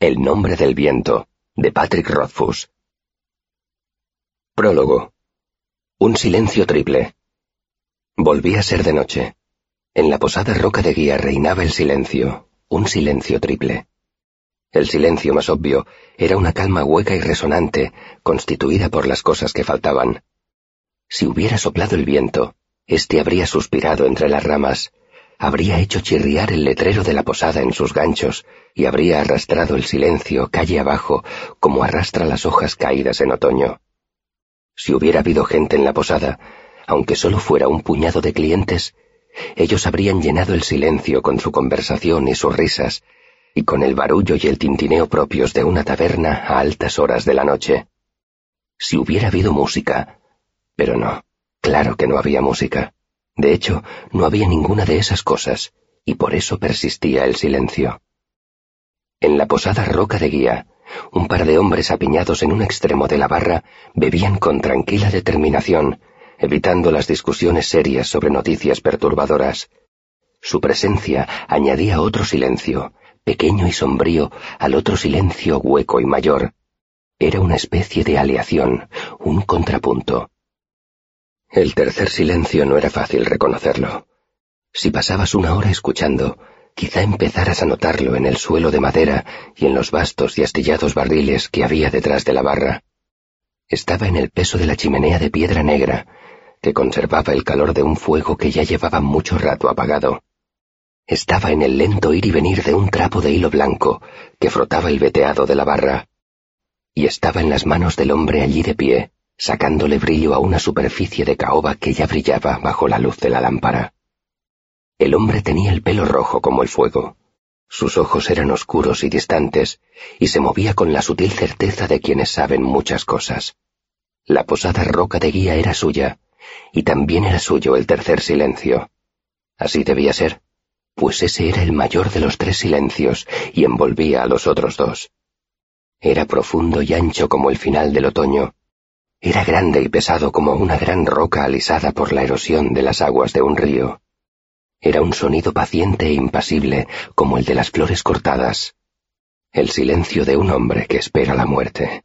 El nombre del viento, de Patrick Rothfuss. Prólogo. Un silencio triple. Volvía a ser de noche. En la posada roca de guía reinaba el silencio, un silencio triple. El silencio más obvio era una calma hueca y resonante, constituida por las cosas que faltaban. Si hubiera soplado el viento, éste habría suspirado entre las ramas, habría hecho chirriar el letrero de la posada en sus ganchos y habría arrastrado el silencio calle abajo como arrastra las hojas caídas en otoño. Si hubiera habido gente en la posada, aunque solo fuera un puñado de clientes, ellos habrían llenado el silencio con su conversación y sus risas, y con el barullo y el tintineo propios de una taberna a altas horas de la noche. Si hubiera habido música, pero no, claro que no había música. De hecho, no había ninguna de esas cosas, y por eso persistía el silencio. En la posada roca de guía, un par de hombres apiñados en un extremo de la barra bebían con tranquila determinación, evitando las discusiones serias sobre noticias perturbadoras. Su presencia añadía otro silencio, pequeño y sombrío, al otro silencio hueco y mayor. Era una especie de aleación, un contrapunto. El tercer silencio no era fácil reconocerlo. Si pasabas una hora escuchando, quizá empezaras a notarlo en el suelo de madera y en los vastos y astillados barriles que había detrás de la barra. Estaba en el peso de la chimenea de piedra negra, que conservaba el calor de un fuego que ya llevaba mucho rato apagado. Estaba en el lento ir y venir de un trapo de hilo blanco que frotaba el veteado de la barra. Y estaba en las manos del hombre allí de pie, sacándole brillo a una superficie de caoba que ya brillaba bajo la luz de la lámpara. El hombre tenía el pelo rojo como el fuego. Sus ojos eran oscuros y distantes, y se movía con la sutil certeza de quienes saben muchas cosas. La posada roca de guía era suya, y también era suyo el tercer silencio. Así debía ser, pues ese era el mayor de los tres silencios y envolvía a los otros dos. Era profundo y ancho como el final del otoño, era grande y pesado como una gran roca alisada por la erosión de las aguas de un río. Era un sonido paciente e impasible como el de las flores cortadas. El silencio de un hombre que espera la muerte.